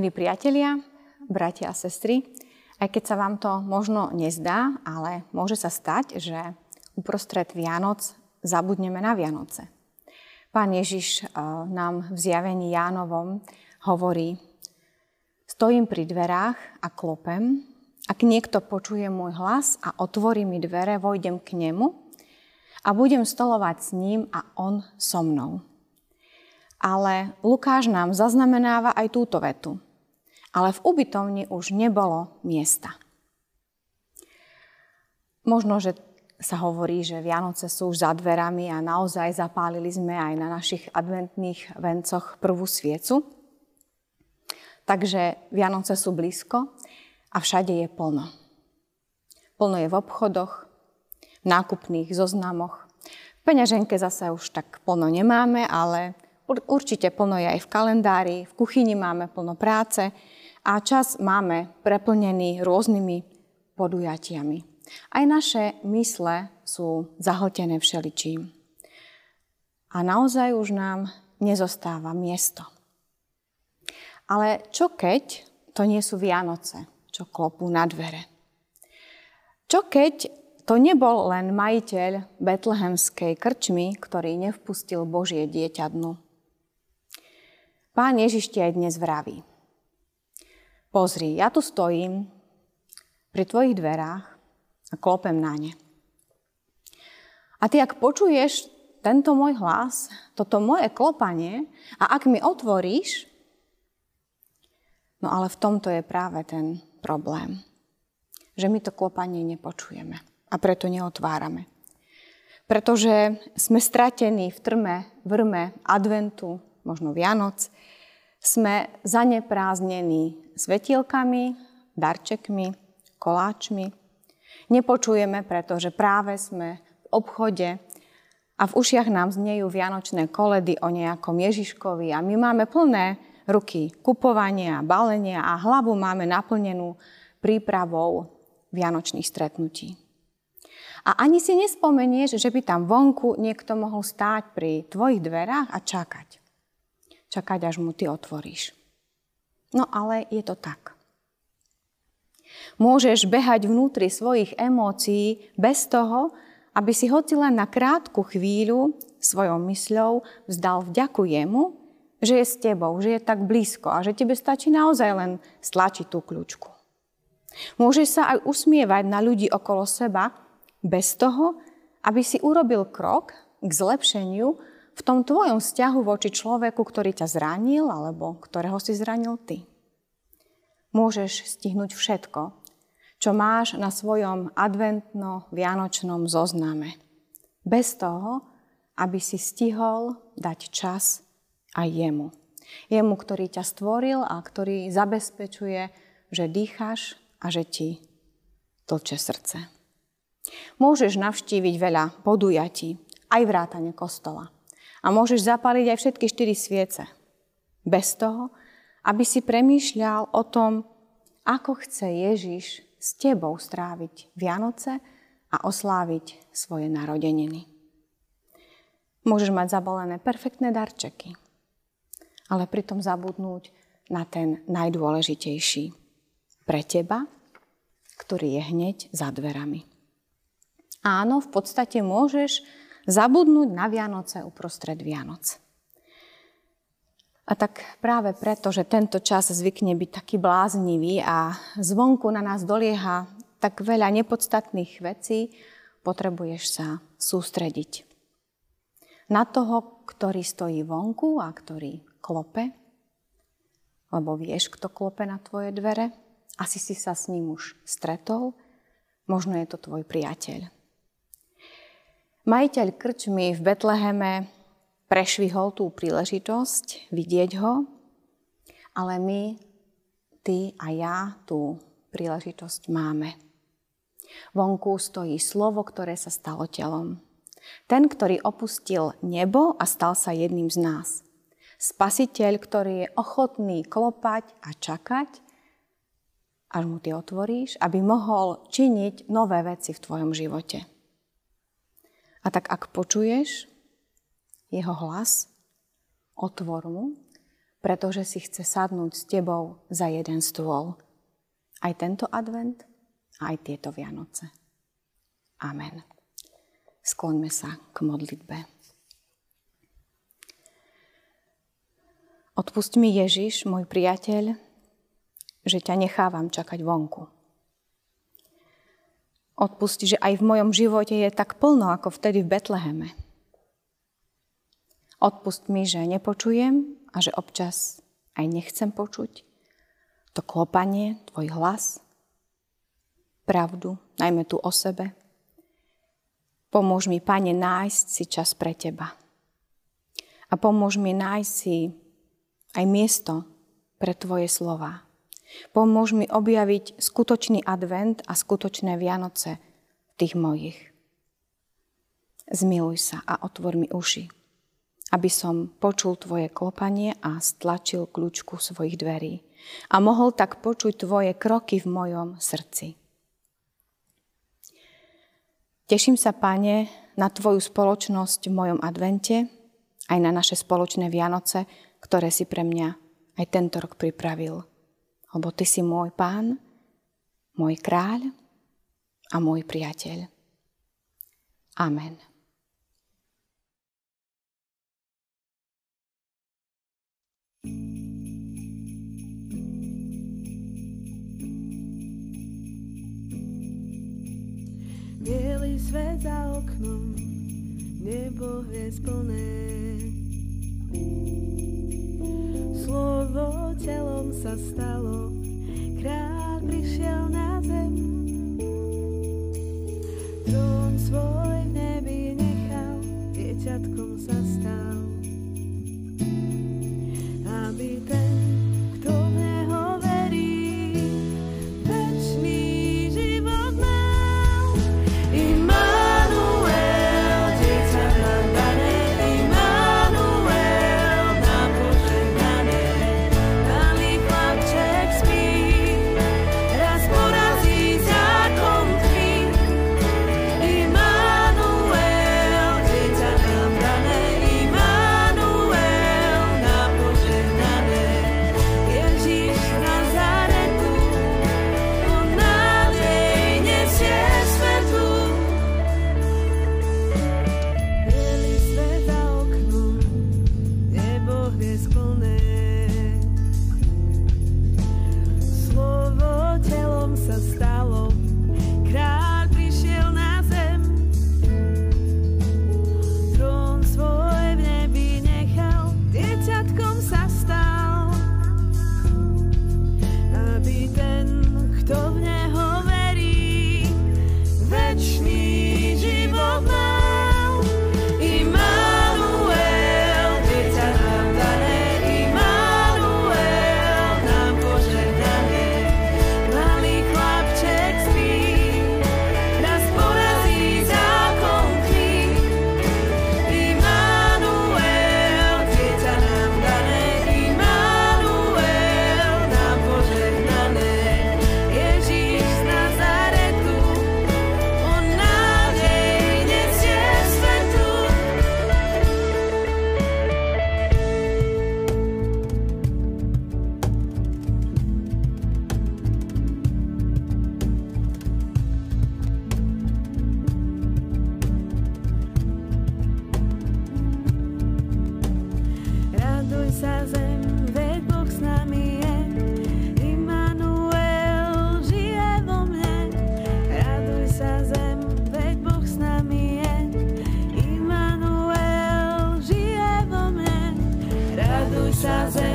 Milí priatelia, bratia a sestry, aj keď sa vám to možno nezdá, ale môže sa stať, že uprostred Vianoc zabudneme na Vianoce. Pán Ježiš eh, nám v zjavení Jánovom hovorí, stojím pri dverách a klopem, ak niekto počuje môj hlas a otvorí mi dvere, vojdem k nemu a budem stolovať s ním a on so mnou. Ale Lukáš nám zaznamenáva aj túto vetu. Ale v ubytovni už nebolo miesta. Možno, že sa hovorí, že Vianoce sú už za dverami a naozaj zapálili sme aj na našich adventných vencoch prvú sviecu. Takže Vianoce sú blízko a všade je plno. Plno je v obchodoch, v nákupných zoznamoch. V peňaženke zase už tak plno nemáme, ale Určite plno je aj v kalendári, v kuchyni máme plno práce a čas máme preplnený rôznymi podujatiami. Aj naše mysle sú zahltené všeličím. A naozaj už nám nezostáva miesto. Ale čo keď to nie sú Vianoce, čo klopú na dvere? Čo keď to nebol len majiteľ betlehemskej krčmy, ktorý nevpustil Božie dieťa dnu? Pán Ježiš aj dnes vraví. Pozri, ja tu stojím pri tvojich dverách a klopem na ne. A ty, ak počuješ tento môj hlas, toto moje klopanie, a ak mi otvoríš, no ale v tomto je práve ten problém, že my to klopanie nepočujeme a preto neotvárame. Pretože sme stratení v trme, vrme adventu, možno Vianoc, sme zanepráznení svetielkami, darčekmi, koláčmi. Nepočujeme, pretože práve sme v obchode a v ušiach nám znejú vianočné koledy o nejakom Ježiškovi a my máme plné ruky kupovania, balenia a hlavu máme naplnenú prípravou vianočných stretnutí. A ani si nespomenieš, že by tam vonku niekto mohol stáť pri tvojich dverách a čakať čakať, až mu ty otvoríš. No ale je to tak. Môžeš behať vnútri svojich emócií bez toho, aby si hoci len na krátku chvíľu svojou mysľou vzdal vďaku jemu, že je s tebou, že je tak blízko a že tebe stačí naozaj len stlačiť tú kľúčku. Môžeš sa aj usmievať na ľudí okolo seba bez toho, aby si urobil krok k zlepšeniu v tom tvojom vzťahu voči človeku, ktorý ťa zranil alebo ktorého si zranil ty. Môžeš stihnúť všetko, čo máš na svojom adventno-vianočnom zozname. Bez toho, aby si stihol dať čas aj jemu. Jemu, ktorý ťa stvoril a ktorý zabezpečuje, že dýcháš a že ti tlče srdce. Môžeš navštíviť veľa podujatí, aj vrátane kostola. A môžeš zapáliť aj všetky štyri sviece. Bez toho, aby si premýšľal o tom, ako chce Ježiš s tebou stráviť Vianoce a osláviť svoje narodeniny. Môžeš mať zabalené perfektné darčeky, ale pritom zabudnúť na ten najdôležitejší pre teba, ktorý je hneď za dverami. Áno, v podstate môžeš zabudnúť na Vianoce uprostred Vianoc. A tak práve preto, že tento čas zvykne byť taký bláznivý a zvonku na nás dolieha tak veľa nepodstatných vecí, potrebuješ sa sústrediť. Na toho, ktorý stojí vonku a ktorý klope, lebo vieš, kto klope na tvoje dvere, asi si sa s ním už stretol, možno je to tvoj priateľ. Majiteľ krčmy v Betleheme prešvihol tú príležitosť vidieť ho, ale my, ty a ja tú príležitosť máme. Vonku stojí slovo, ktoré sa stalo telom. Ten, ktorý opustil nebo a stal sa jedným z nás. Spasiteľ, ktorý je ochotný klopať a čakať, až mu ty otvoríš, aby mohol činiť nové veci v tvojom živote. A tak ak počuješ jeho hlas, otvor mu, pretože si chce sadnúť s tebou za jeden stôl. Aj tento advent, aj tieto Vianoce. Amen. Skloňme sa k modlitbe. Odpust mi Ježiš, môj priateľ, že ťa nechávam čakať vonku. Odpusti, že aj v mojom živote je tak plno ako vtedy v Betleheme. Odpust mi, že nepočujem a že občas aj nechcem počuť to klopanie, tvoj hlas, pravdu, najmä tu o sebe. Pomôž mi, Pane, nájsť si čas pre Teba. A pomôž mi nájsť si aj miesto pre Tvoje slova. Pomôž mi objaviť skutočný advent a skutočné Vianoce v tých mojich. Zmiluj sa a otvor mi uši aby som počul tvoje klopanie a stlačil kľúčku svojich dverí a mohol tak počuť tvoje kroky v mojom srdci. Teším sa, Pane, na Tvoju spoločnosť v mojom advente, aj na naše spoločné Vianoce, ktoré si pre mňa aj tento rok pripravil. Lebo Ty si môj Pán, môj kráľ a môj priateľ. Amen. Bielý svet za oknom, nebo hviezd plné telom sa stalo, kráľ prišiel na zem. Trón svoj v nebi nechal, dieťatkom sa stalo. Sazé.